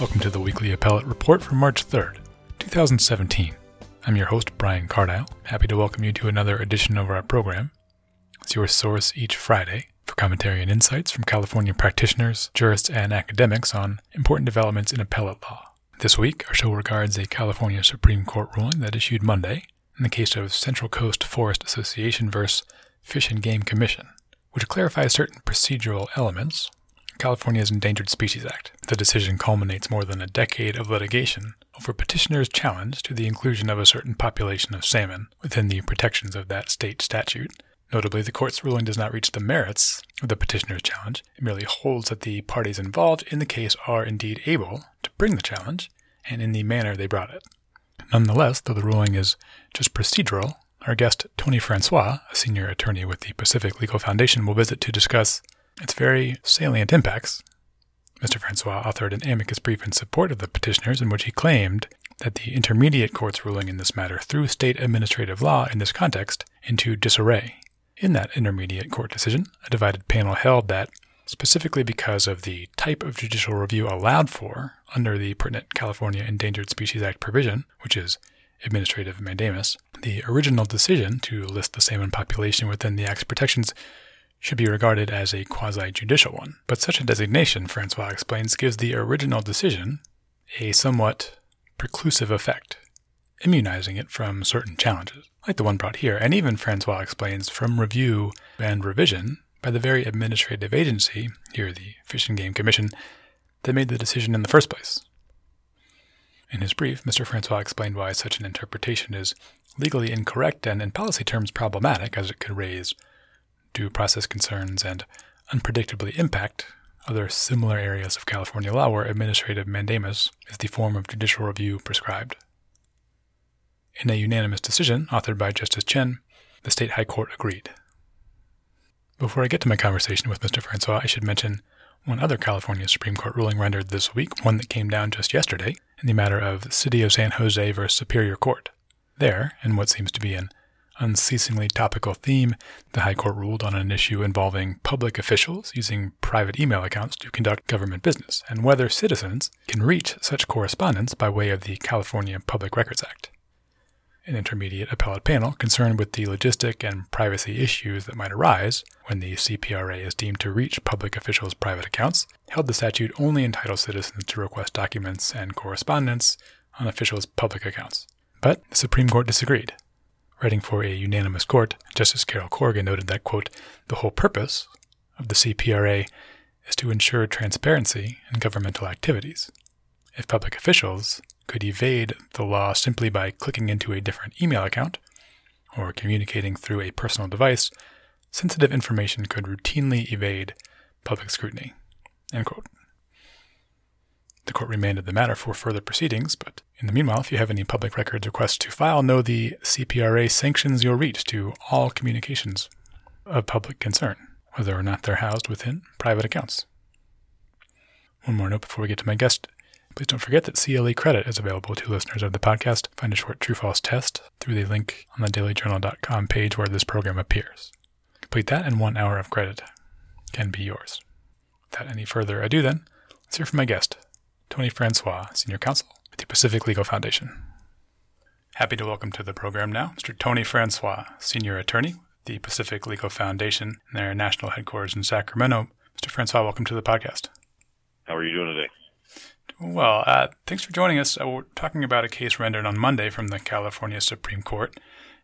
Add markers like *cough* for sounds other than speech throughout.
Welcome to the weekly appellate report for March 3rd, 2017. I'm your host, Brian Cardile. Happy to welcome you to another edition of our program. It's your source each Friday for commentary and insights from California practitioners, jurists, and academics on important developments in appellate law. This week, our show regards a California Supreme Court ruling that issued Monday in the case of Central Coast Forest Association versus Fish and Game Commission, which clarifies certain procedural elements California's Endangered Species Act. The decision culminates more than a decade of litigation over petitioners' challenge to the inclusion of a certain population of salmon within the protections of that state statute. Notably, the court's ruling does not reach the merits of the petitioner's challenge. It merely holds that the parties involved in the case are indeed able to bring the challenge and in the manner they brought it. Nonetheless, though the ruling is just procedural, our guest, Tony Francois, a senior attorney with the Pacific Legal Foundation, will visit to discuss its very salient impacts. Mr. Francois authored an amicus brief in support of the petitioners in which he claimed that the intermediate court's ruling in this matter threw state administrative law in this context into disarray. In that intermediate court decision, a divided panel held that, specifically because of the type of judicial review allowed for under the pertinent California Endangered Species Act provision, which is administrative mandamus, the original decision to list the salmon population within the Act's protections should be regarded as a quasi judicial one. But such a designation, Francois explains, gives the original decision a somewhat preclusive effect, immunizing it from certain challenges, like the one brought here, and even, Francois explains, from review and revision by the very administrative agency, here the Fish and Game Commission, that made the decision in the first place. In his brief, Mr. Francois explained why such an interpretation is legally incorrect and in policy terms problematic, as it could raise due process concerns, and unpredictably impact other similar areas of California law where administrative mandamus is the form of judicial review prescribed. In a unanimous decision authored by Justice Chin, the State High Court agreed. Before I get to my conversation with Mr. Francois, I should mention one other California Supreme Court ruling rendered this week, one that came down just yesterday, in the matter of City of San Jose versus Superior Court. There, in what seems to be an unceasingly topical theme, the High Court ruled on an issue involving public officials using private email accounts to conduct government business, and whether citizens can reach such correspondence by way of the California Public Records Act. An intermediate appellate panel concerned with the logistic and privacy issues that might arise when the CPRA is deemed to reach public officials' private accounts held the statute only entitles citizens to request documents and correspondence on officials' public accounts. But the Supreme Court disagreed Writing for a unanimous court, Justice Carol Corrigan noted that, quote, the whole purpose of the CPRA is to ensure transparency in governmental activities. If public officials could evade the law simply by clicking into a different email account or communicating through a personal device, sensitive information could routinely evade public scrutiny. The court remanded the matter for further proceedings, but in the meanwhile, if you have any public records requests to file, know the CPRA sanctions your reach to all communications of public concern, whether or not they're housed within private accounts. One more note before we get to my guest. Please don't forget that CLE credit is available to listeners of the podcast. Find a short true false test through the link on the dailyjournal.com page where this program appears. Complete that, and one hour of credit can be yours. Without any further ado, then, let's hear from my guest, Tony Francois, Senior Counsel the Pacific Legal Foundation. Happy to welcome to the program now Mr. Tony Francois, Senior Attorney with the Pacific Legal Foundation and their national headquarters in Sacramento. Mr. Francois, welcome to the podcast. How are you doing today? Well, uh, thanks for joining us. Uh, we're talking about a case rendered on Monday from the California Supreme Court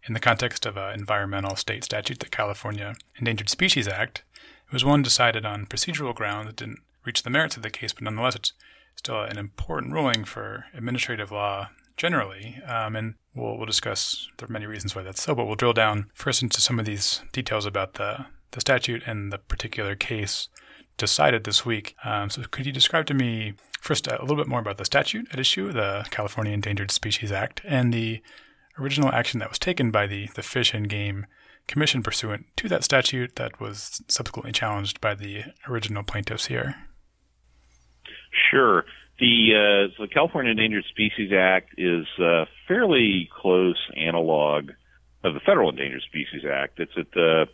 in the context of an environmental state statute, the California Endangered Species Act. It was one decided on procedural grounds that didn't reach the merits of the case, but nonetheless, it's still an important ruling for administrative law generally. Um, and we'll, we'll discuss, there are many reasons why that's so, but we'll drill down first into some of these details about the, the statute and the particular case decided this week. Um, so could you describe to me first a little bit more about the statute at issue, the California Endangered Species Act, and the original action that was taken by the, the Fish and Game Commission pursuant to that statute that was subsequently challenged by the original plaintiffs here? Sure. The, uh, so the California Endangered Species Act is a fairly close analog of the Federal Endangered Species Act. It's at the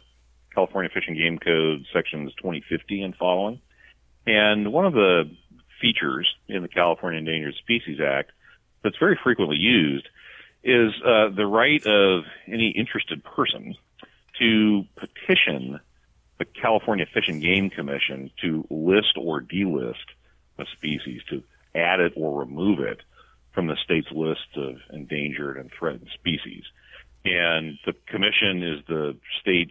California Fish and Game Code sections 2050 and following. And one of the features in the California Endangered Species Act that's very frequently used is uh, the right of any interested person to petition the California Fish and Game Commission to list or delist a species, to add it or remove it from the state's list of endangered and threatened species. And the commission is the state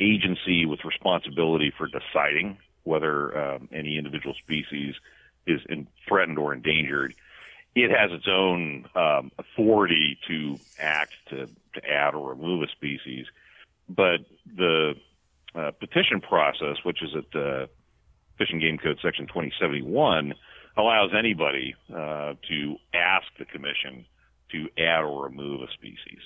agency with responsibility for deciding whether um, any individual species is in, threatened or endangered. It has its own um, authority to act to, to add or remove a species, but the uh, petition process, which is at uh, Fish and Game Code Section 2071, allows anybody uh, to ask the commission to add or remove a species.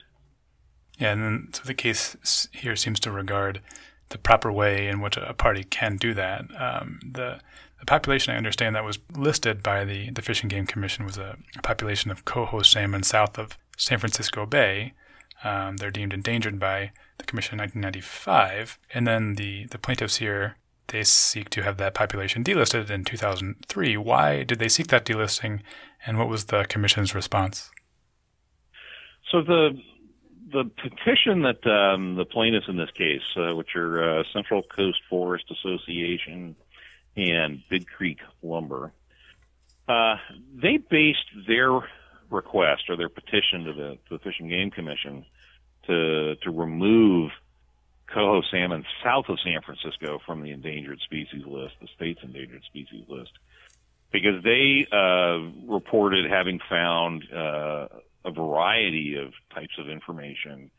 Yeah, and then so the case here seems to regard the proper way in which a party can do that. Um, the the population I understand that was listed by the, the Fish and Game Commission was a, a population of coho salmon south of San Francisco Bay. Um, they're deemed endangered by the Commission in 1995. And then the, the plaintiffs here, they seek to have that population delisted in 2003. Why did they seek that delisting, and what was the Commission's response? So the the petition that um, the plaintiffs in this case, uh, which are uh, Central Coast Forest Association and Big Creek Lumber, uh, they based their request or their petition to the, to the Fish and Game Commission to to remove coho salmon south of San Francisco from the endangered species list, the state's endangered species list, because they uh, reported having found uh, a variety of types of information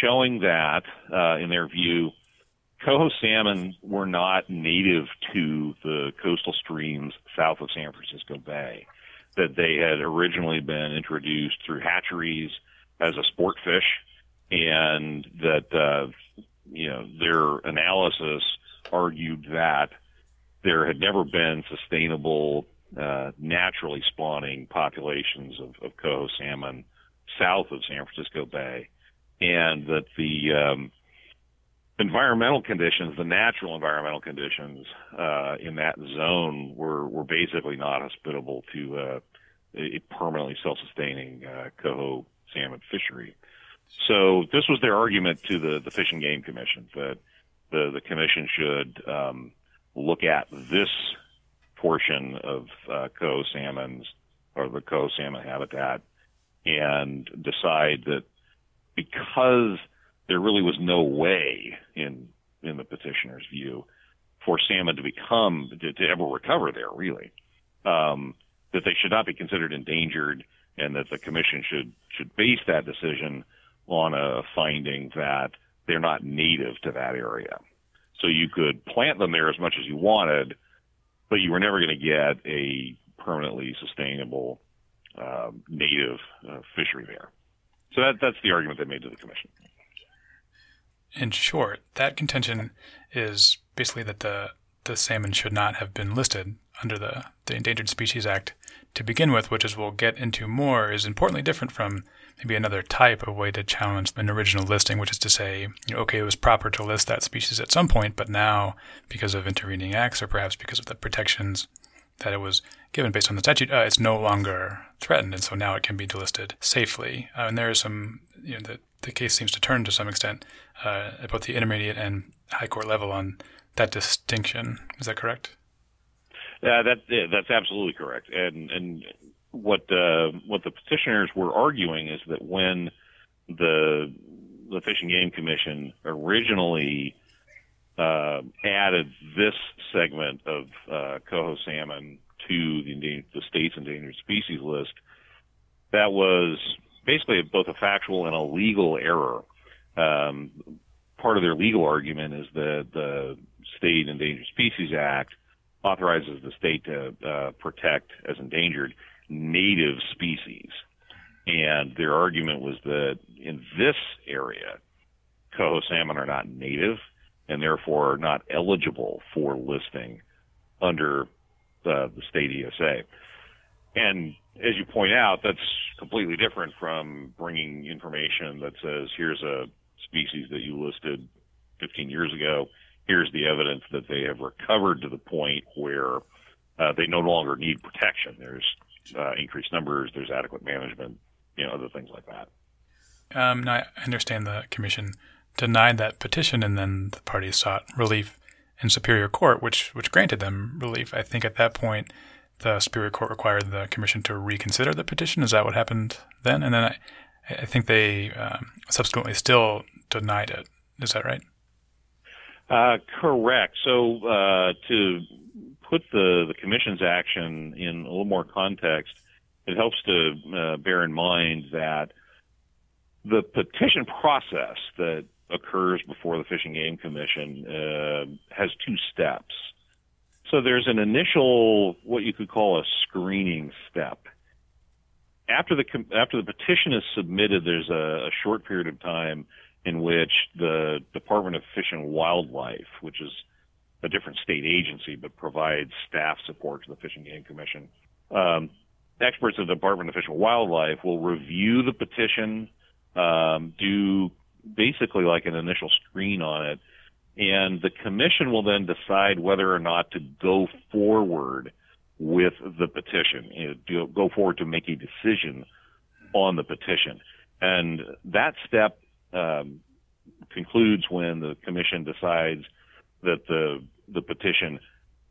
showing that, uh, in their view, coho salmon were not native to the coastal streams south of San Francisco Bay, that they had originally been introduced through hatcheries as a sport fish, and that uh, you know their analysis argued that there had never been sustainable uh, naturally spawning populations of, of coho salmon south of San Francisco Bay, and that the um, environmental conditions, the natural environmental conditions uh, in that zone, were were basically not hospitable to uh, a permanently self-sustaining uh, coho salmon fishery. So this was their argument to the the Fish and Game Commission that the the commission should um, look at this portion of uh, coho salmons or the coho salmon habitat and decide that because there really was no way in in the petitioner's view for salmon to become to, to ever recover there really um, that they should not be considered endangered and that the commission should should base that decision on a finding that they're not native to that area. So you could plant them there as much as you wanted, but you were never going to get a permanently sustainable uh, native uh, fishery there. So that, that's the argument they made to the commission. In short, that contention is basically that the, the salmon should not have been listed under the, the Endangered Species Act to begin with, which, as we'll get into more, is importantly different from maybe another type of way to challenge an original listing, which is to say, you know, okay, it was proper to list that species at some point, but now, because of intervening acts or perhaps because of the protections that it was given based on the statute, uh, it's no longer threatened, and so now it can be delisted safely. Uh, and there is some, you know, the, the case seems to turn to some extent uh, at both the intermediate and high court level on that distinction. Is that correct? Yeah, that that's absolutely correct, and and what uh, what the petitioners were arguing is that when the the Fish and Game Commission originally uh, added this segment of uh, coho salmon to the, the state's endangered species list, that was basically both a factual and a legal error. Um, part of their legal argument is that the State Endangered Species Act authorizes the state to uh, protect as endangered native species. And their argument was that in this area, coho salmon are not native and therefore are not eligible for listing under uh, the state ESA. And as you point out, that's completely different from bringing information that says, here's a species that you listed 15 years ago. Here's the evidence that they have recovered to the point where uh, they no longer need protection. There's uh, increased numbers, there's adequate management, you know, other things like that. Um, now, I understand the commission denied that petition, and then the parties sought relief in Superior Court, which which granted them relief. I think at that point, the Superior Court required the commission to reconsider the petition. Is that what happened then? And then I, I think they um, subsequently still denied it. Is that right? Uh, correct. So uh, to put the, the commission's action in a little more context, it helps to uh, bear in mind that the petition process that occurs before the Fish and Game Commission uh, has two steps. So there's an initial, what you could call a screening step. After the after the petition is submitted, there's a, a short period of time in which the Department of Fish and Wildlife, which is a different state agency but provides staff support to the Fish and Game Commission, um, experts of the Department of Fish and Wildlife will review the petition, um, do basically like an initial screen on it, and the commission will then decide whether or not to go forward with the petition, you know, go forward to make a decision on the petition. And that step um, concludes when the commission decides that the the petition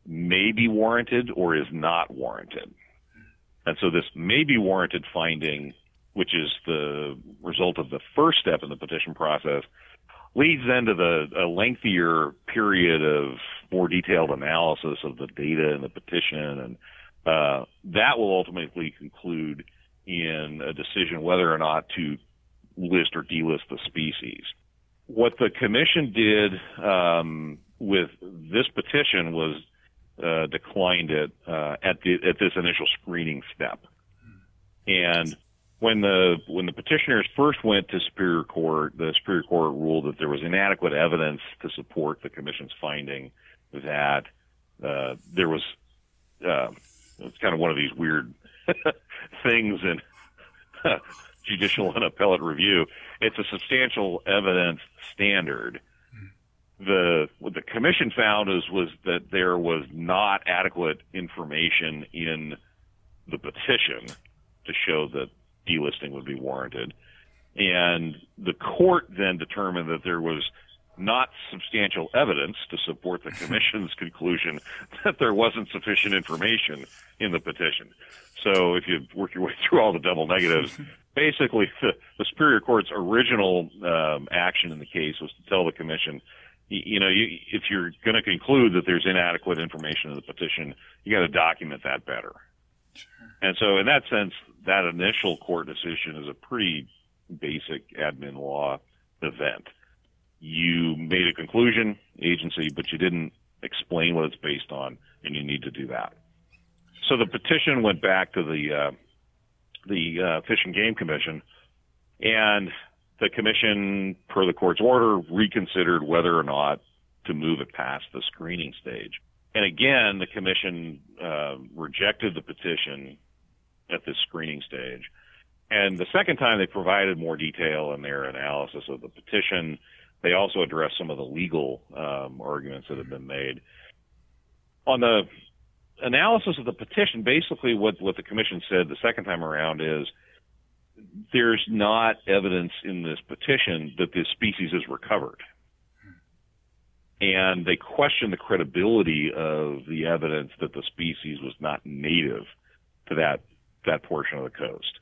may be warranted or is not warranted. And so this may be warranted finding, which is the result of the first step in the petition process, leads then to the a lengthier period of more detailed analysis of the data in the petition, and uh, that will ultimately conclude in a decision whether or not to list or delist the species. What the commission did um, with this petition was uh, declined it uh, at the at this initial screening step, and when the when the petitioners first went to Superior Court, the Superior Court ruled that there was inadequate evidence to support the commission's finding that uh, there was uh, it's kind of one of these weird *laughs* things in *laughs* judicial and appellate review. It's a substantial evidence standard. The what the commission found is was that there was not adequate information in the petition to show that delisting would be warranted. And the court then determined that there was not substantial evidence to support the commission's *laughs* conclusion that there wasn't sufficient information in the petition. So if you work your way through all the double negatives, *laughs* basically the, the Superior Court's original um, action in the case was to tell the commission, you, know, you, if you're going to conclude that there's inadequate information in the petition, you got to document that better. Sure. And so in that sense, that initial court decision is a pretty basic admin law event. You made a conclusion, agency, but you didn't explain what it's based on, and you need to do that. So the petition went back to the uh, the uh, Fish and Game Commission, and the commission, per the court's order, reconsidered whether or not to move it past the screening stage. And again, the commission uh, rejected the petition at this screening stage. And the second time, they provided more detail in their analysis of the petition. They also addressed some of the legal um, arguments that have been made. On the analysis of the petition, basically what, what the commission said the second time around is there's not evidence in this petition that this species is recovered. And they question the credibility of the evidence that the species was not native to that that portion of the coast.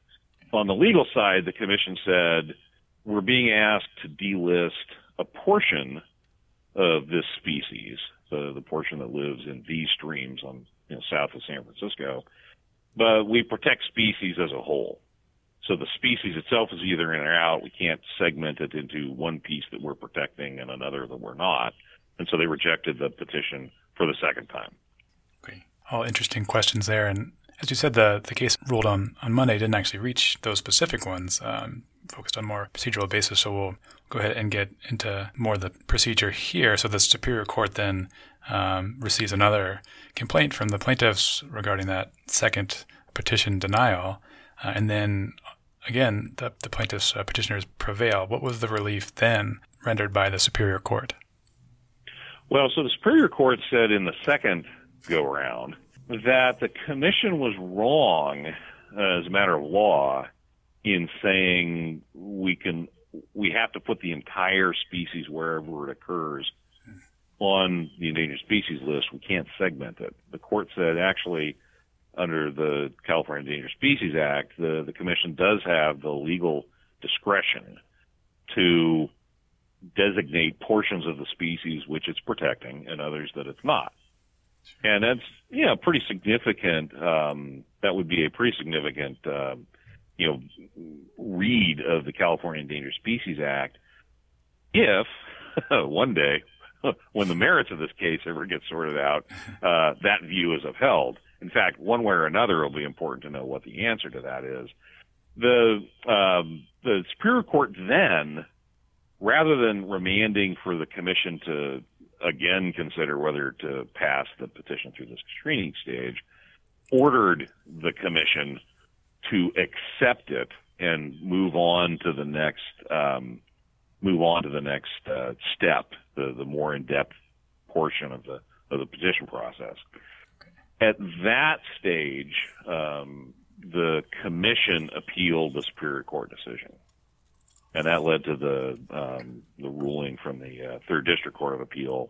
On the legal side, the commission said we're being asked to delist a portion of this species, the, the portion that lives in these streams on you know, south of San Francisco, but we protect species as a whole. So the species itself is either in or out. We can't segment it into one piece that we're protecting and another that we're not. And so they rejected the petition for the second time. All interesting questions there. And as you said, the, the case ruled on, on Monday didn't actually reach those specific ones, um, focused on more procedural basis. So we'll go ahead and get into more of the procedure here. So the Superior Court then um, receives another complaint from the plaintiffs regarding that second petition denial. Uh, and then again, the, the plaintiffs' uh, petitioners prevail. What was the relief then rendered by the Superior Court? Well, so the Superior Court said in the second go around that the commission was wrong uh, as a matter of law in saying we can we have to put the entire species wherever it occurs on the endangered species list. We can't segment it. The court said actually under the California Endangered Species Act, the, the commission does have the legal discretion to designate portions of the species which it's protecting and others that it's not. And that's, you know, pretty significant. Um, that would be a pretty significant, uh, you know, read of the California Endangered Species Act if *laughs* one day, *laughs* when the merits of this case ever get sorted out, uh, that view is upheld. In fact, one way or another, it'll be important to know what the answer to that is. The um, the Superior Court then, rather than remanding for the Commission to again consider whether to pass the petition through the screening stage, ordered the Commission to accept it and move on to the next um, move on to the next uh, step, the the more in depth portion of the of the petition process. At that stage, um, the commission appealed the Superior Court decision, and that led to the um, the ruling from the uh, Third District Court of Appeal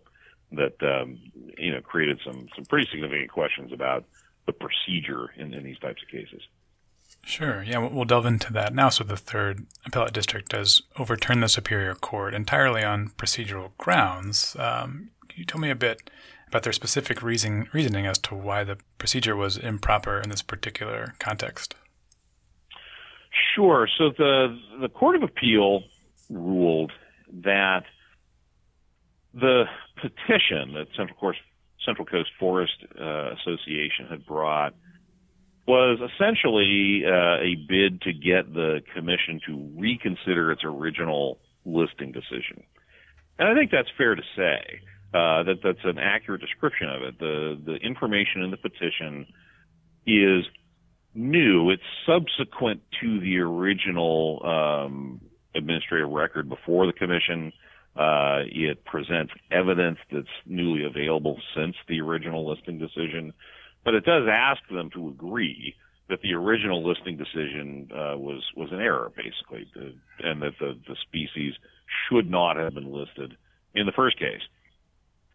that um, you know created some some pretty significant questions about the procedure in, in these types of cases. Sure. Yeah, we'll delve into that now. So the third appellate district does overturn the Superior Court entirely on procedural grounds. Um, can you tell me a bit about their specific reason, reasoning as to why the procedure was improper in this particular context. Sure. So the the Court of Appeal ruled that the petition that Central Coast, Central Coast Forest uh, Association had brought was essentially uh, a bid to get the commission to reconsider its original listing decision. And I think that's fair to say. Uh, that that's an accurate description of it. The the information in the petition is new. It's subsequent to the original um, administrative record before the commission. Uh, it presents evidence that's newly available since the original listing decision, but it does ask them to agree that the original listing decision uh, was was an error, basically, and that the, the species should not have been listed in the first case.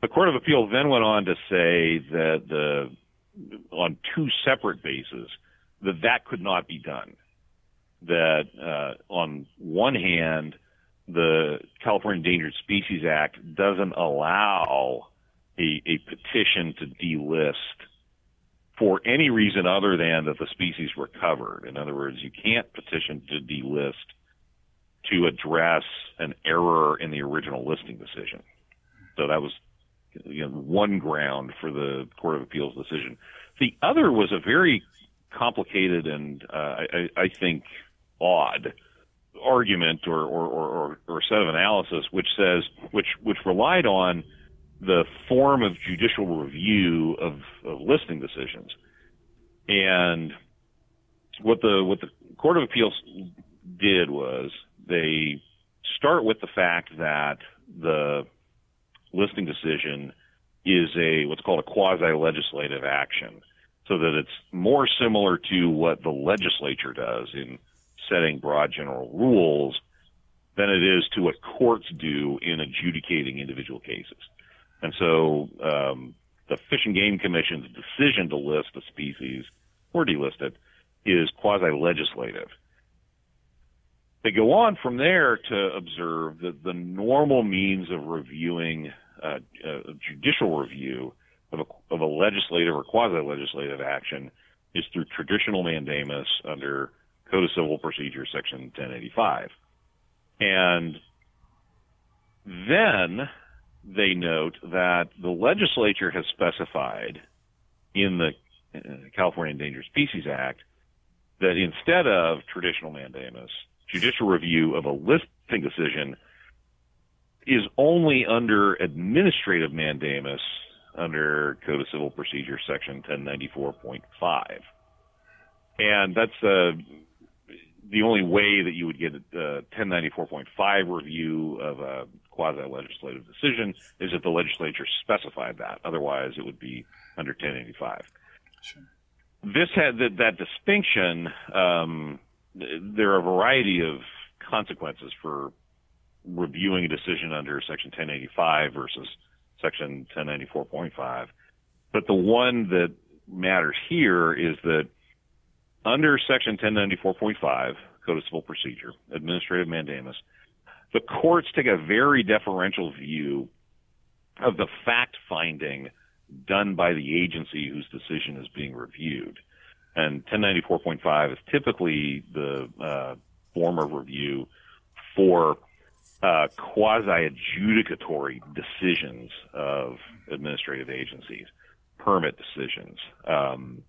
The Court of Appeal then went on to say that the on two separate bases that that could not be done. That uh, on one hand, the California Endangered Species Act doesn't allow a, a petition to delist for any reason other than that the species were covered. In other words, you can't petition to delist to address an error in the original listing decision. So that was you know, one ground for the Court of Appeals decision. The other was a very complicated and uh, I, I, think odd argument or, or, or, or set of analysis, which says which which relied on the form of judicial review of, of listing decisions, and what the what the Court of Appeals did was they start with the fact that the listing decision is a what's called a quasi-legislative action, so that it's more similar to what the legislature does in setting broad general rules than it is to what courts do in adjudicating individual cases. And so um, the Fish and Game Commission's decision to list a species or delist it is quasi-legislative. They go on from there to observe that the normal means of reviewing uh, a judicial review of a, of a legislative or quasi-legislative action is through traditional mandamus under Code of Civil Procedure, Section 1085. And then they note that the legislature has specified in the uh, California Endangered Species Act that instead of traditional mandamus, judicial review of a listing decision is only under administrative mandamus under Code of Civil Procedure Section 1094.5. And that's uh, the only way that you would get a 1094.5 review of a quasi-legislative decision is if the legislature specified that. Otherwise, it would be under 1085. Sure. This had that, that distinction. Um, there are a variety of consequences for reviewing a decision under Section 1085 versus Section 1094.5. But the one that matters here is that under Section 1094.5, Code of Civil Procedure, Administrative Mandamus, the courts take a very deferential view of the fact finding done by the agency whose decision is being reviewed. And 1094.5 is typically the uh, form of review for uh, quasi adjudicatory decisions of administrative agencies, permit decisions, um,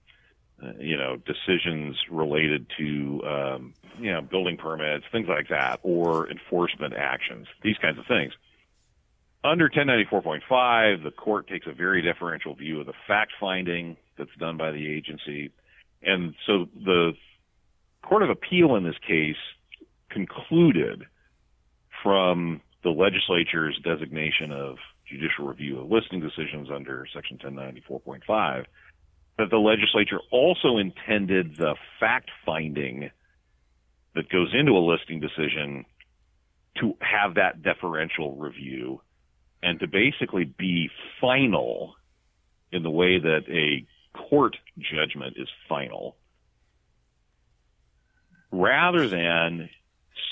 you know, decisions related to, um, you know, building permits, things like that, or enforcement actions, these kinds of things. Under 1094.5, the court takes a very deferential view of the fact finding that's done by the agency. And so the Court of Appeal in this case concluded from the legislature's designation of judicial review of listing decisions under Section 1094.5 that the legislature also intended the fact finding that goes into a listing decision to have that deferential review and to basically be final in the way that a court judgment is final rather than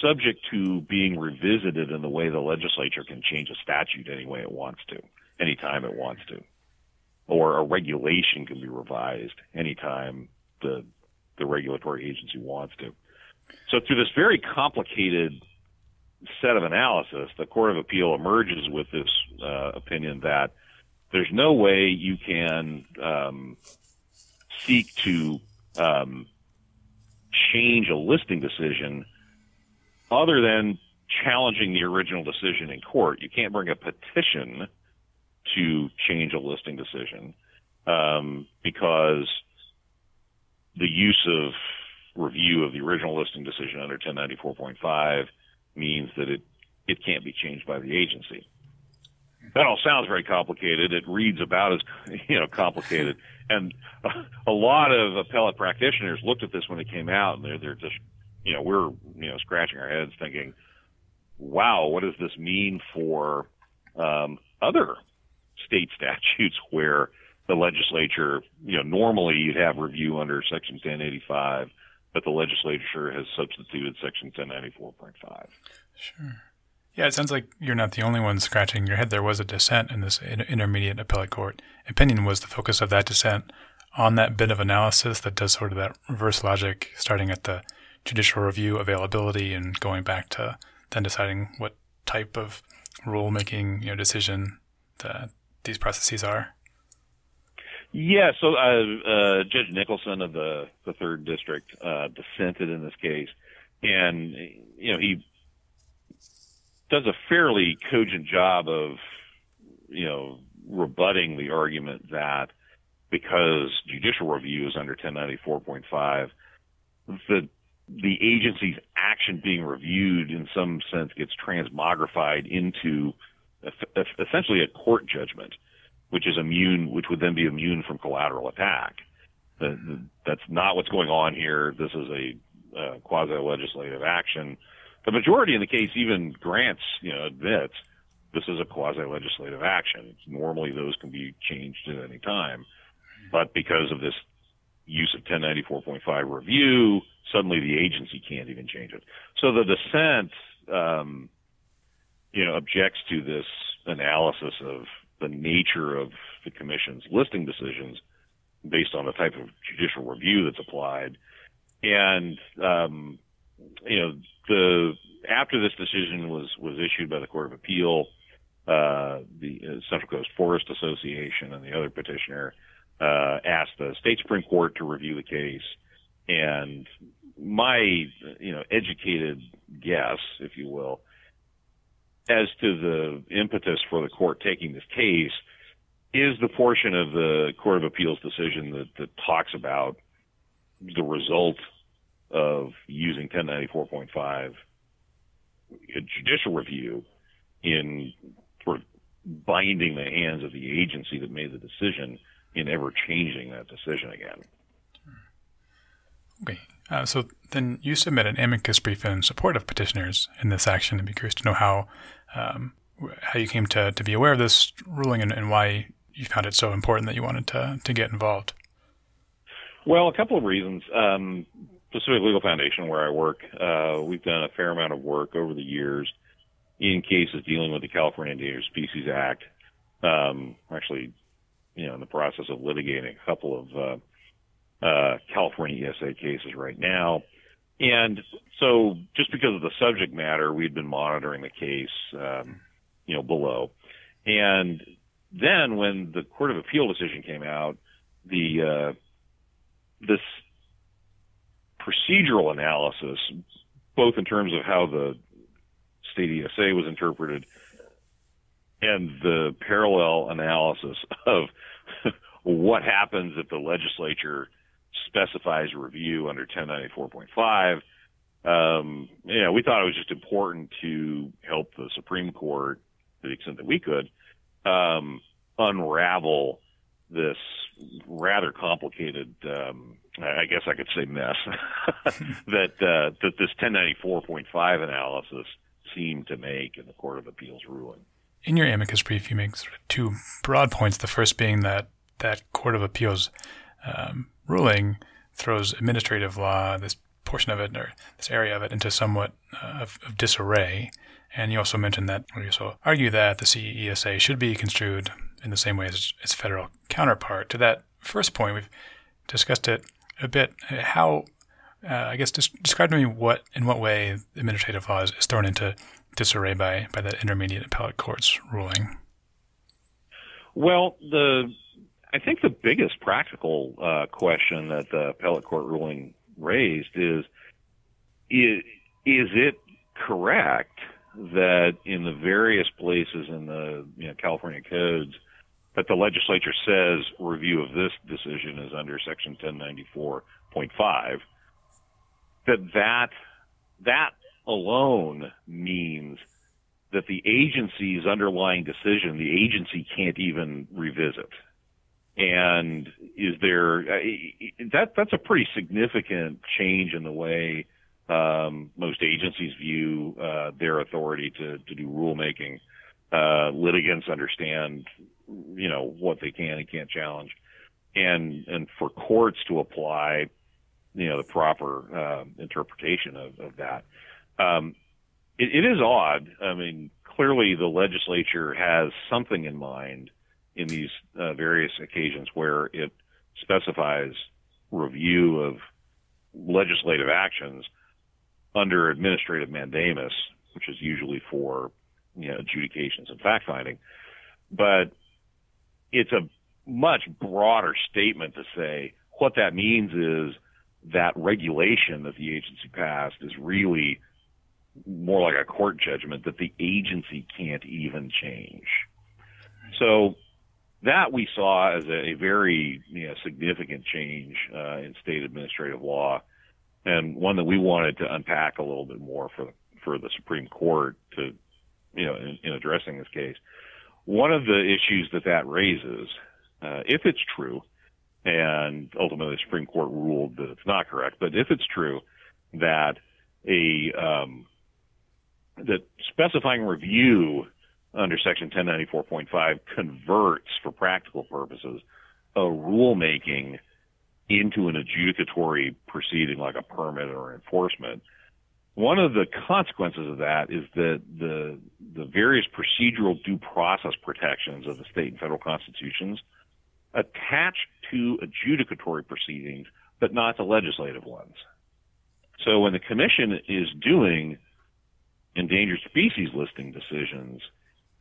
subject to being revisited in the way the legislature can change a statute any way it wants to, anytime it wants to, or a regulation can be revised anytime the the regulatory agency wants to. So through this very complicated set of analysis, the Court of Appeal emerges with this uh, opinion that there's no way you can um, seek to um, change a listing decision other than challenging the original decision in court. You can't bring a petition to change a listing decision um, because the use of review of the original listing decision under 1094.5 means that it, it can't be changed by the agency. That all sounds very complicated. It reads about as *laughs* you know complicated, *laughs* and a, a lot of appellate practitioners looked at this when it came out, and they're they're just you know, we're, you know, scratching our heads thinking, wow, what does this mean for um, other state *laughs* statutes where the legislature, you know, normally you'd have review under Section 1085, but the legislature has substituted Section 1094.5. Sure. Yeah, it sounds like you're not the only one scratching your head. There was a dissent in this intermediate appellate court. Opinion was the focus of that dissent on that bit of analysis that does sort of that reverse logic, starting at the judicial review availability and going back to then deciding what type of rulemaking you know decision that these processes are. Yeah, so uh, uh, Judge Nicholson of the the third district uh, dissented in this case, and you know he does a fairly cogent job of you know rebutting the argument that because judicial review is under 1094.5, the the agency's action being reviewed in some sense gets transmogrified into essentially a court judgment, which is immune, which would then be immune from collateral attack. That's not what's going on here. This is a uh, quasi legislative action. The majority in the case even grants, you know, admits this is a quasi legislative action. Normally those can be changed at any time. But because of this use of 1094.5 review, suddenly the agency can't even change it. So the dissent, um, you know, objects to this analysis of the nature of the commission's listing decisions based on the type of judicial review that's applied. And, um, you know, the, after this decision was, was issued by the Court of Appeal, uh, the uh, Central Coast Forest Association and the other petitioner, uh, asked the state Supreme Court to review the case. And my, you know, educated guess, if you will, as to the impetus for the court taking this case is the portion of the Court of Appeals decision that, that talks about the result of using 1094.5 judicial review in sort of binding the hands of the agency that made the decision in ever changing that decision again. Okay. Uh, so then you submit an amicus brief in support of petitioners in this action. I'd be curious to know how um, how you came to, to be aware of this ruling and, and why you found it so important that you wanted to, to get involved. Well, a couple of reasons. Um, Pacific Legal Foundation, where I work, uh, we've done a fair amount of work over the years in cases dealing with the California Endangered Species Act. Um, actually, you know, in the process of litigating a couple of uh, uh, California ESA cases right now. And so, just because of the subject matter, we'd been monitoring the case, um, you know, below. And then, when the Court of Appeal decision came out, the uh, this procedural analysis, both in terms of how the state ESA was interpreted and the parallel analysis of *laughs* what happens if the legislature specifies review under 1094.5. Um, you know, we thought it was just important to help the Supreme Court, to the extent that we could, um, unravel this rather complicated, um, I guess I could say mess *laughs* that uh, that this 1094.5 analysis seemed to make in the Court of Appeals ruling. In your amicus brief, you make sort of two broad points. The first being that that Court of Appeals um, ruling throws administrative law, this portion of it or this area of it, into somewhat uh, of, of, disarray. And you also mentioned that, or you also argue that the CESA should be construed in the same way as its federal counterpart. To that first point, we've discussed it a bit. How, uh, I guess, des- describe to me what, in what way administrative law is, is thrown into disarray by by that intermediate appellate court's ruling. Well, the I think the biggest practical uh, question that the appellate court ruling raised is, is is it correct that in the various places in the you know, California codes that the legislature says review of this decision is under section 1094.5 that that that alone means that the agency's underlying decision the agency can't even revisit and is there that that's a pretty significant change in the way um, most agencies view uh, their authority to to do rulemaking. Uh, litigants understand, you know, what they can and can't challenge, and and for courts to apply, you know, the proper uh, interpretation of, of that. Um, it, it is odd. I mean, clearly the legislature has something in mind in these uh, various occasions where it specifies review of legislative actions under administrative mandamus, which is usually for you know, adjudications and fact finding. But it's a much broader statement to say what that means is that regulation that the agency passed is really more like a court judgment that the agency can't even change. So that we saw as a, very you know, significant change uh, in state administrative law, and one that we wanted to unpack a little bit more for for the Supreme Court to, you know, in, in addressing this case. One of the issues that that raises, uh, if it's true, and ultimately the Supreme Court ruled that it's not correct, but if it's true that a um, that specifying review under Section 1094.5 converts, for practical purposes, a rulemaking into an adjudicatory proceeding like a permit or enforcement. One of the consequences of that is that the the various procedural due process protections of the state and federal constitutions attach to adjudicatory proceedings, but not to legislative ones. So when the commission is doing endangered species listing decisions,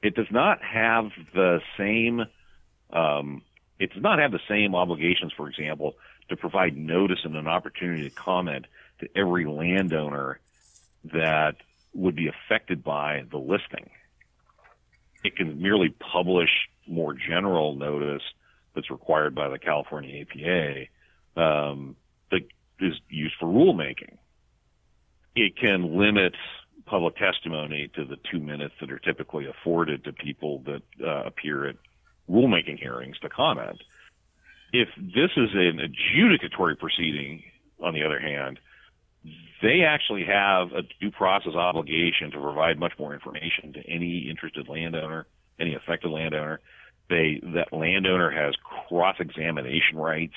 it does not have the same um, it does not have the same obligations, for example, to provide notice and an opportunity to comment to every landowner that would be affected by the listing. It can merely publish more general notice that's required by the California APA um, that is used for rulemaking. It can limit public testimony to the two minutes that are typically afforded to people that uh, appear at rulemaking hearings to comment. if this is an adjudicatory proceeding, on the other hand, they actually have a due process obligation to provide much more information to any interested landowner, any affected landowner. They that landowner has cross examination rights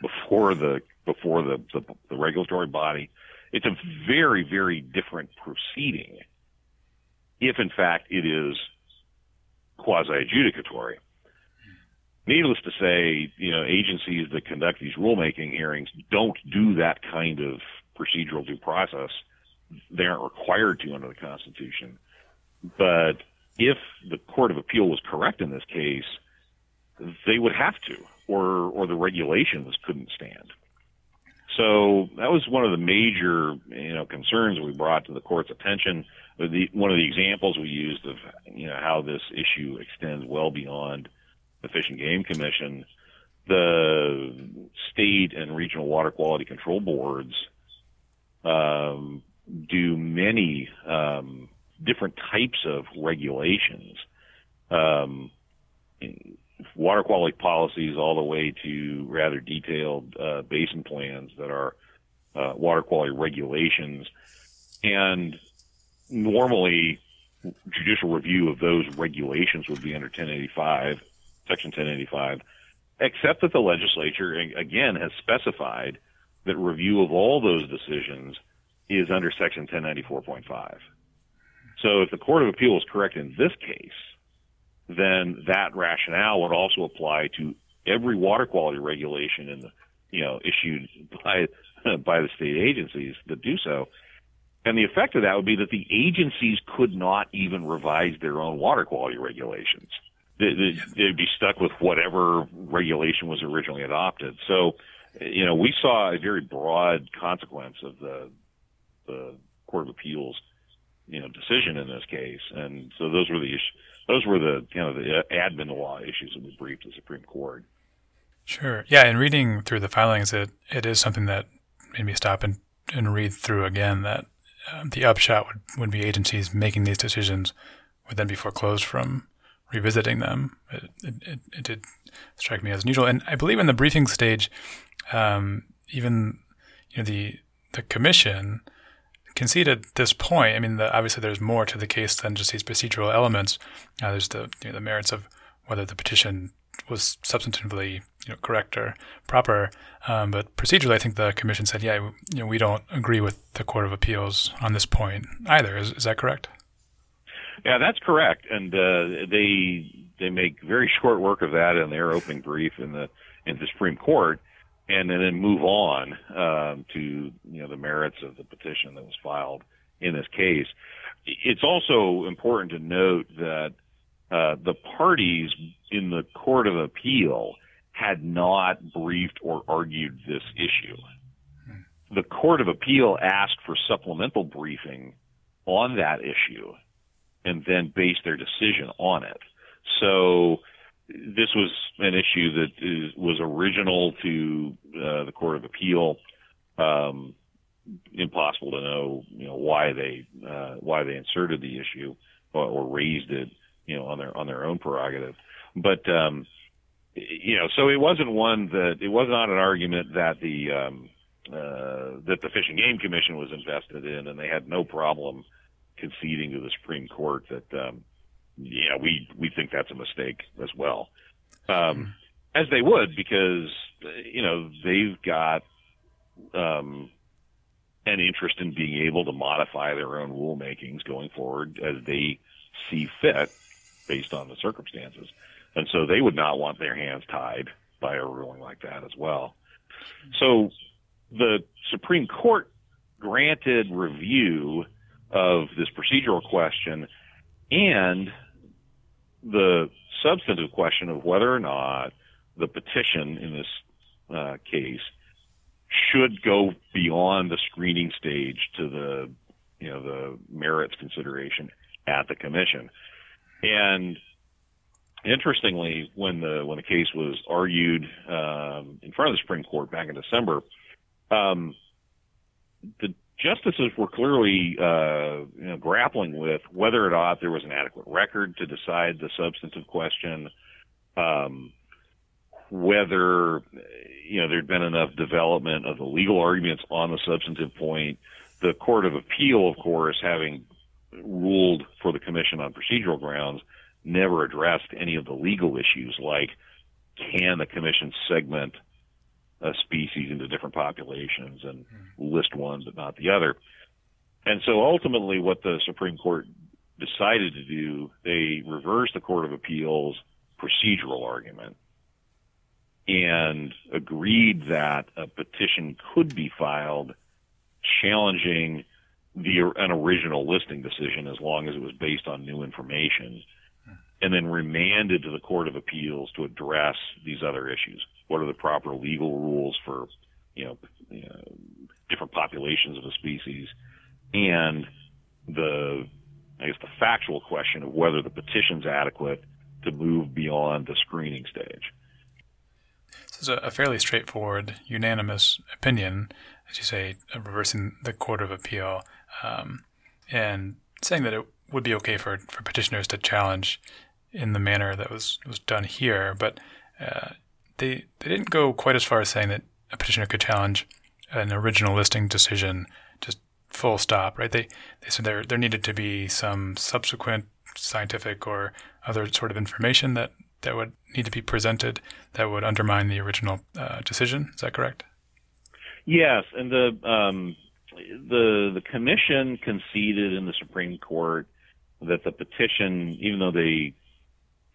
before the before the, the, the regulatory body. It's a very very different proceeding if in fact it is quasi adjudicatory. Needless to say, you know, agencies that conduct these rulemaking hearings don't do that kind of procedural due process. They aren't required to under the Constitution. But if the Court of Appeal was correct in this case, they would have to, or or the regulations couldn't stand. So that was one of the major, you know, concerns we brought to the court's attention. The, one of the examples we used of, you know, how this issue extends well beyond the Fish and Game Commission, the state and regional water quality control boards um, do many um, different types of regulations, um, water quality policies, all the way to rather detailed uh, basin plans that are uh, water quality regulations, and normally judicial review of those regulations would be under 1085 Section 1085, except that the legislature, again, has specified that review of all those decisions is under Section 1094.5. So if the Court of Appeal is correct in this case, then that rationale would also apply to every water quality regulation in the, you know, issued by *laughs* by the state agencies that do so. And the effect of that would be that the agencies could not even revise their own water quality regulations they'd be stuck with whatever regulation was originally adopted. So, you know, we saw a very broad consequence of the the Court of Appeals, you know, decision in this case, and so those were the issues. Those were the you know the admin law issues that we briefed the Supreme Court. Sure. Yeah, and reading through the filings, it it is something that made me stop and and read through again that um, the upshot would, would be agencies making these decisions would then be foreclosed from revisiting them. It, it, it, did strike me as unusual. And I believe in the briefing stage, um, even you know the the commission conceded this point. I mean, the, obviously there's more to the case than just these procedural elements. Uh, there's the you know, the merits of whether the petition was substantively you know, correct or proper. Um, but procedurally, I think the commission said, yeah, you know, we don't agree with the Court of Appeals on this point either. Is, is that correct? Yeah, that's correct, and uh, they they make very short work of that in their opening brief in the in the Supreme Court, and then move on um, to you know the merits of the petition that was filed in this case. It's also important to note that uh, the parties in the Court of Appeal had not briefed or argued this issue. The Court of Appeal asked for supplemental briefing on that issue and then based their decision on it. So this was an issue that is, was original to uh, the Court of Appeal. Um, impossible to know, you know, why they uh, why they inserted the issue or, or, raised it, you know, on their on their own prerogative. But um, you know, so it wasn't one that it was not an argument that the um, uh, that the Fish and Game Commission was invested in, and they had no problem conceding to the Supreme Court that, um, yeah, we we think that's a mistake as well, um, as they would because you know they've got um, an interest in being able to modify their own rulemakings going forward as they see fit based on the circumstances, and so they would not want their hands tied by a ruling like that as well. So the Supreme Court granted review of this procedural question and the substantive question of whether or not the petition in this uh, case should go beyond the screening stage to the you know the merits consideration at the commission. And interestingly, when the when the case was argued um, in front of the Supreme Court back in December, um, the justices were clearly uh, you know, grappling with whether or not there was an adequate record to decide the substantive question, um, whether you know there'd been enough development of the legal arguments on the substantive point. The Court of Appeal, of course, having ruled for the Commission on procedural grounds, never addressed any of the legal issues like can the Commission segment a species into different populations and hmm. list one but not the other. And so ultimately, what the Supreme Court decided to do, they reversed the Court of Appeals procedural argument and agreed that a petition could be filed challenging the an original listing decision as long as it was based on new information and then remanded to the Court of Appeals to address these other issues. What are the proper legal rules for, you know, you know different populations of a species, and the, I guess, the factual question of whether the petition's adequate to move beyond the screening stage. This is a fairly straightforward, unanimous opinion, as you say, reversing the Court of Appeal um, and saying that it would be okay for, for petitioners to challenge in the manner that was, was done here, but uh, they they didn't go quite as far as saying that a petitioner could challenge an original listing decision just full stop, right? They they said there there needed to be some subsequent scientific or other sort of information that that would need to be presented that would undermine the original uh, decision. Is that correct? Yes, and the um, the the commission conceded in the Supreme Court that the petition, even though they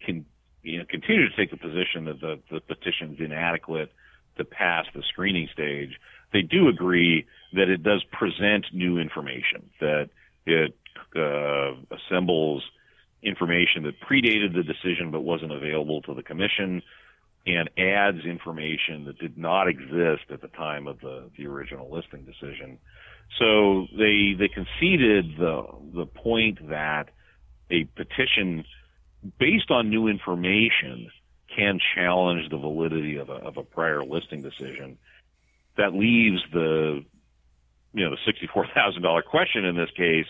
can you know continue to take the position that the, the petition is inadequate to pass the screening stage, they do agree that it does present new information, that it uh, assembles information that predated the decision but wasn't available to the commission and adds information that did not exist at the time of the, the original listing decision. So they they conceded the the point that a petition based on new information, can challenge the validity of a, of a prior listing decision. That leaves the, you know, the sixty-four thousand dollar question in this case: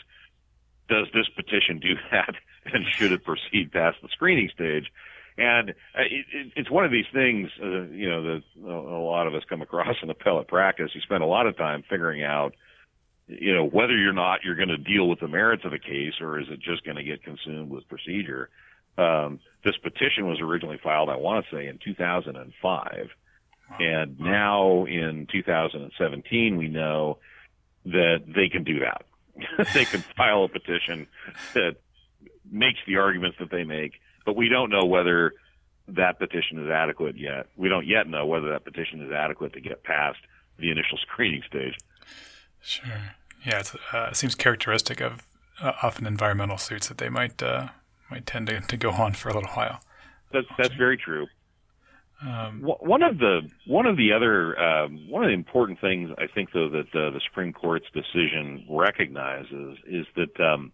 Does this petition do *laughs* that, and should it proceed past the screening stage? And uh, it, it, it's one of these things, uh, you know, that a lot of us come across in appellate practice. You spend a lot of time figuring out, you know, whether or not you're going to deal with the merits of a case, or is it just going to get consumed with procedure. Um, this petition was originally filed, I want to say, in 2005. And now in 2017, we know that they can do that. *laughs* they can file a petition that makes the arguments that they make, but we don't know whether that petition is adequate yet. We don't yet know whether that petition is adequate to get past the initial *laughs* screening stage. Sure. Yeah, uh, it seems characteristic of uh, often environmental suits that they might uh, might tend to, to go on for a little while. That's that's very true. Um, one of the one of the other um, one of the important things I think though that uh, the Supreme Court's decision recognizes is that um,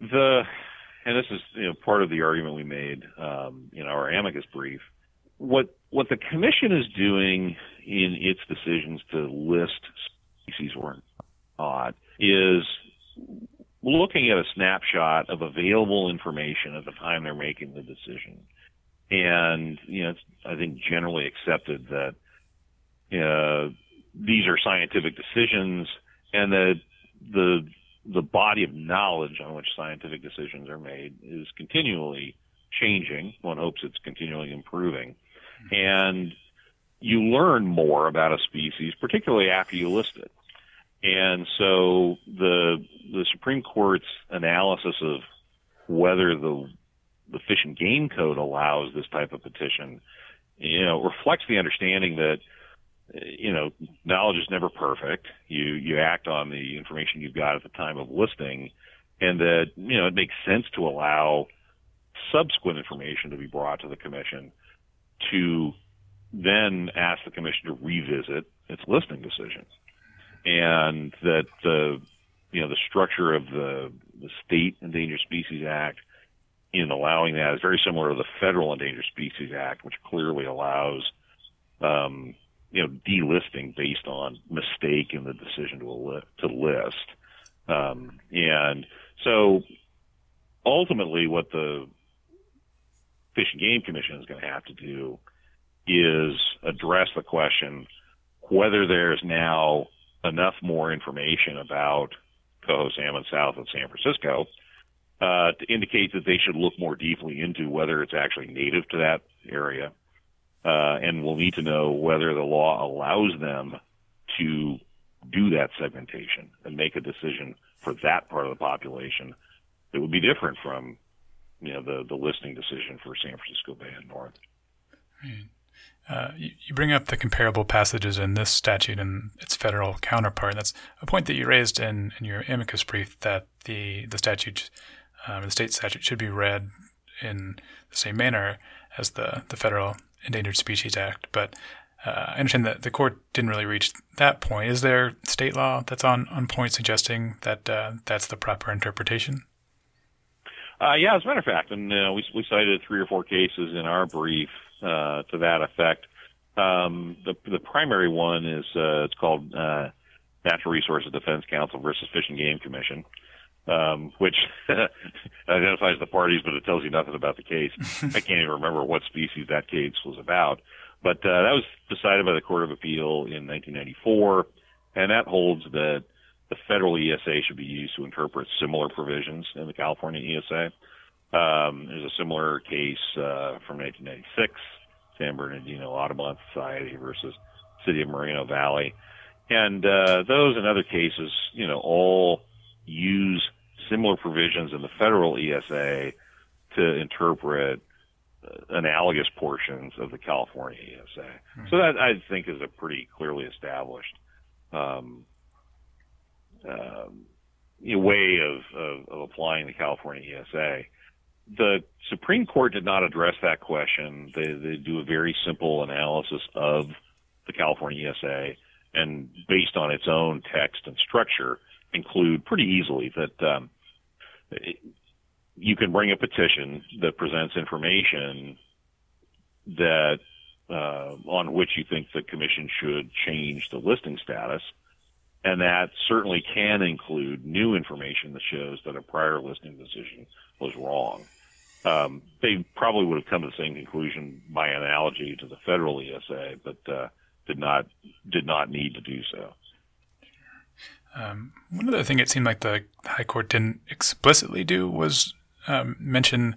the and this is you know part of the argument we made um, in our amicus brief. What what the commission is doing in its decisions to list species or not is looking at a snapshot of available information at the time they're making the decision. And, you know, it's, I think generally accepted that uh, these are scientific decisions and that the the body of knowledge on which scientific decisions are made is continually changing. One hopes it's continually improving. And you learn more about a species, particularly after you list it. And so the the Supreme Court's analysis of whether the the Fish and Game Code allows this type of petition, you know, reflects the understanding that you know knowledge is never perfect. You you act on the information you've got at the time of listing, and that you know it makes sense to allow subsequent information to be brought to the commission to then ask the commission to revisit its listing decision and that the you know the structure of the the state Endangered Species Act in allowing that is very similar to the federal Endangered Species Act, which clearly allows um, you know delisting based on mistake in the decision to to list, um, and so ultimately what the Fish and Game Commission is going to have to do is address the question whether there's now enough more information about coho salmon south of San Francisco uh, to indicate that they should look more deeply into whether it's actually native to that area. Uh, and we'll need to know whether the law allows them to do that segmentation and make a decision for that part of the population that would be different from, you know, the, the listing decision for San Francisco Bay and North. Right. Uh, you, bring up the comparable passages in this statute and its federal counterpart. That's a point that you raised in, in your amicus brief that the, the statute, um, the state statute, should be read in the same manner as the, the federal Endangered Species Act. But uh, I understand that the court didn't really reach that point. Is there state law that's on, on point suggesting that uh, that's the proper interpretation? Uh, yeah, as a matter of fact, and uh, we we cited three or four cases in our brief uh, to that effect. Um, the the primary one is uh, it's called uh, Natural Resources Defense Council versus Fish and Game Commission, um, which *laughs* identifies the parties, but it tells you nothing about the case. *laughs* I can't even remember what species that case was about, but uh, that was decided by the Court of Appeal in 1994, and that holds that the federal ESA should be used to interpret similar provisions in the California ESA. Um, there's a similar case uh, from 1996, San Bernardino Audubon Society versus City of Moreno Valley, and uh, those and other cases, you know, all use similar provisions in the federal ESA to interpret uh, analogous portions of the California ESA. Mm-hmm. So that I think is a pretty clearly established um, um, way of, of, of applying the California ESA. The Supreme Court did not address that question. They, they do a very simple analysis of the California ESA and based on its own text and structure include pretty easily that um, you can bring a petition that presents information that uh, on which you think the commission should change the listing status and that certainly can include new information that shows that a prior listing decision was wrong. Um, they probably would have come to the same conclusion by analogy to the federal ESA, but uh, did not did not need to do so. Um, one other thing it seemed like the High Court didn't explicitly do was um, mention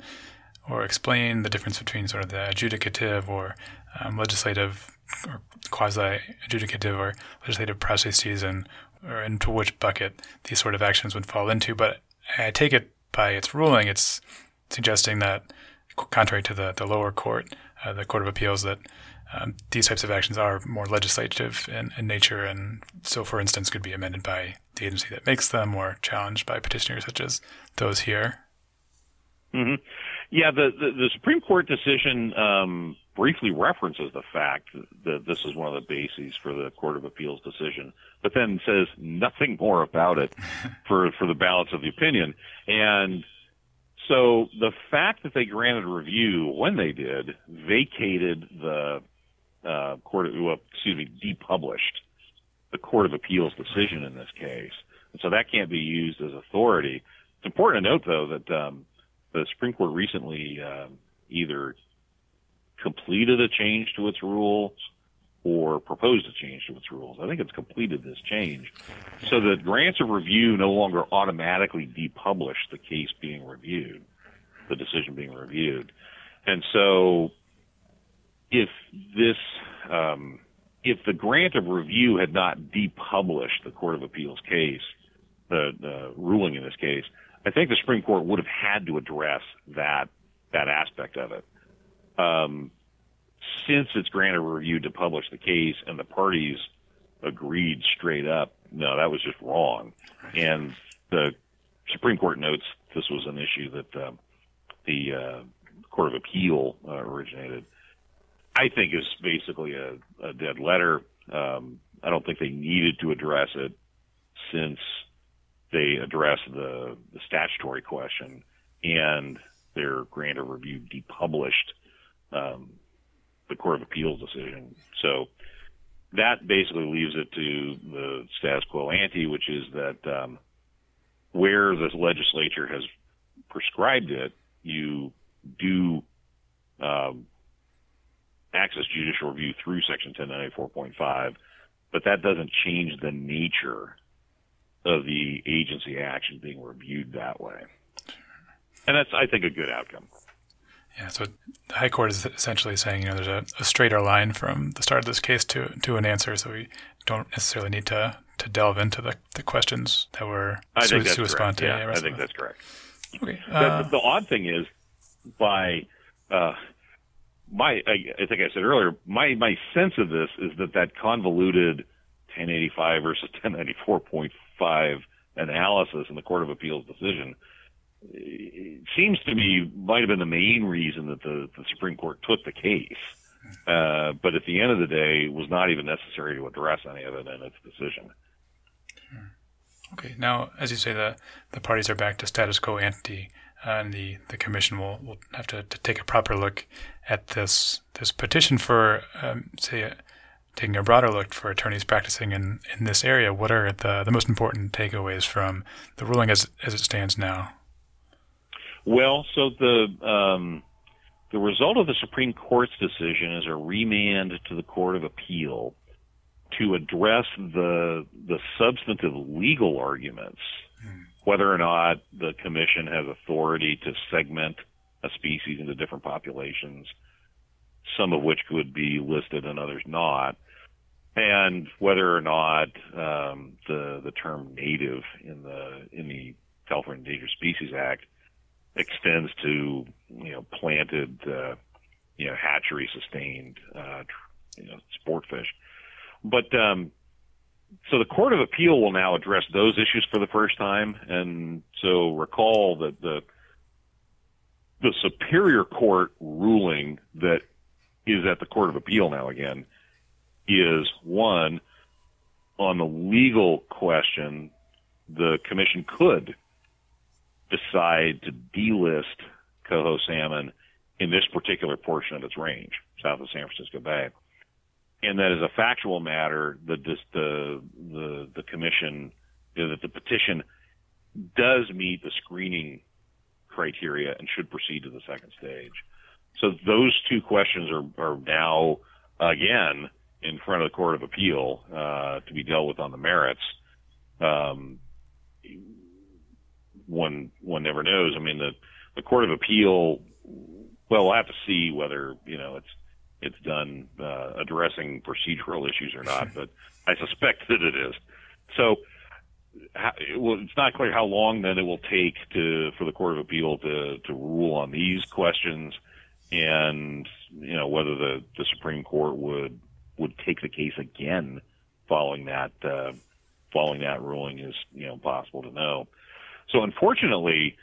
or explain the difference between sort of the adjudicative or um, legislative or quasi adjudicative or legislative processes and or into which bucket these sort of actions would fall into. But I take it by its ruling, it's suggesting that, contrary to the, the lower court, uh, the Court of Appeals, that um, these types of actions are more legislative in, in, nature, and so, for instance, could be amended by the agency that makes them or challenged by petitioners such as those here. Mm-hmm. Yeah, the, the, the Supreme Court decision um, briefly references the fact that this is one of the bases for the Court of Appeals decision, but then says nothing more about it *laughs* for for the balance of the opinion. And so the fact that they granted review when they did vacated the uh, court, of, well, excuse me, depublished the Court of Appeals decision in this case, and so that can't be used as authority. It's important to note, though, that um, the Supreme Court recently uh, either completed a change to its rules or proposed a change to its rules. I think it's completed this change. So that grants of review no longer automatically depublish the case being reviewed, the decision being reviewed. And so if this, um, if the grant of review had not depublished the Court of Appeals case, the, the ruling in this case, I think the Supreme Court would have had to address that that aspect of it. Um, since it's granted review to publish the case, and the parties agreed straight up, no, that was just wrong. And the Supreme Court notes this was an issue that uh, the uh, Court of Appeal uh, originated. I think is basically a, a dead letter. Um, I don't think they needed to address it since they address the, the statutory question and their grant of review depublished um, the Court of Appeals decision. So that basically leaves it to the status quo ante, which is that um, where the legislature has prescribed it, you do um, access judicial review through Section 1094.5, but that doesn't change the nature of the agency action being reviewed that way. And that's, I think, a good outcome. Yeah, so the High Court is essentially saying, you know, there's a, a, straighter line from the start of this case to to an answer, so we don't necessarily need to to delve into the, the questions that were I think that's correct. Yeah, I think that's correct. Okay. Uh, the, the, odd thing is, by uh, my, I, I think I said earlier, my my sense of this is that that convoluted 1085 versus 1094.5 analysis in the Court of Appeals decision seems to me might have been the main reason that the, the Supreme Court took the case. Uh, but at the end of the day, it was not even necessary to address any of it in its decision. Okay. Now, as you say, the, the parties are back to status quo ante, uh, and the, the commission will, will have to, to take a proper look at this this petition for, um, say, uh, taking a broader look for attorneys practicing in, in this area. What are the, the most important takeaways from the ruling as as it stands now? Well, so the um, the result of the Supreme Court's decision is a remand to the Court of Appeal to address the the substantive legal arguments, whether or not the commission has authority to segment a species into different populations, some of which could be listed and others not, and whether or not um, the the term native in the in the California Endangered Species Act extends to you know planted uh, you know hatchery sustained uh, you know sport fish. But um, so the Court of Appeal will now address those issues for the first time, and so recall that the the Superior Court ruling that is at the Court of Appeal now again is one on the legal question the commission could decide to delist coho salmon in this particular portion of its range, south of San Francisco Bay. And that as a factual matter, the the the, the commission, you know, that the petition does meet the screening criteria and should proceed to the second stage. So those two questions are, are now again in front of the Court of Appeal uh, to be dealt with on the merits. Um, one one never knows. I mean, the the Court of Appeal. Well, we'll have to see whether you know it's it's done uh, addressing procedural issues or not, but I suspect that it is. So, how, well, it's not clear how long then it will take to for the Court of Appeal to to rule on these questions, and you know whether the the Supreme Court would would take the case again following that uh, following that ruling is you know possible to know. So unfortunately,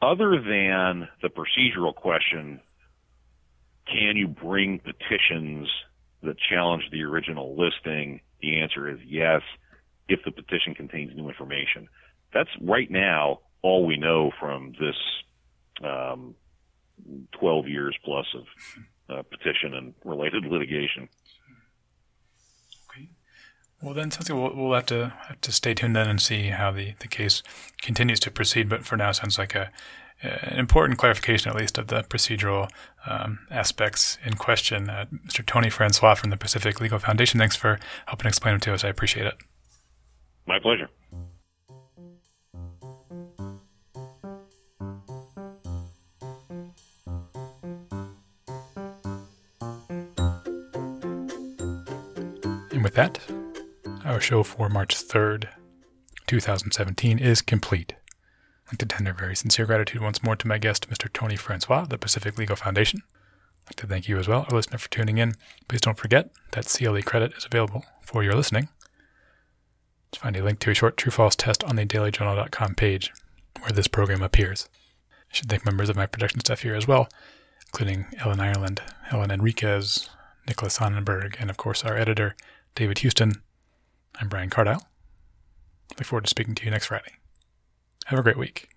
other than the procedural question, can you bring petitions that challenge the original listing? The answer is yes, if the petition contains new information. That's right now all we know from this um, 12 years plus of uh, petition and related *laughs* litigation. Well, then sounds like we'll, we'll have to have to stay tuned then and see how the, the case continues to proceed. But for now, sounds like a an important clarification, at least, of the procedural um, aspects in question. Uh, Mr. Tony Francois from the Pacific Legal Foundation, thanks for helping explain them to us. I appreciate it. My pleasure. And with that, our show for March 3rd, 2017 is complete. I'd like to tender very sincere gratitude once more to my guest, Mr. Tony Francois the Pacific Legal Foundation. I'd like to thank you as well, our listener, for tuning in. Please don't forget that CLE credit is available for your listening. Just find a link to a short true false test on the dailyjournal.com page where this program appears. I should thank members of my production staff here as well, including Ellen Ireland, Helen Enriquez, Nicholas Sonnenberg, and of course our editor, David Houston. I'm Brian Cardile. Look forward to speaking to you next Friday. Have a great week.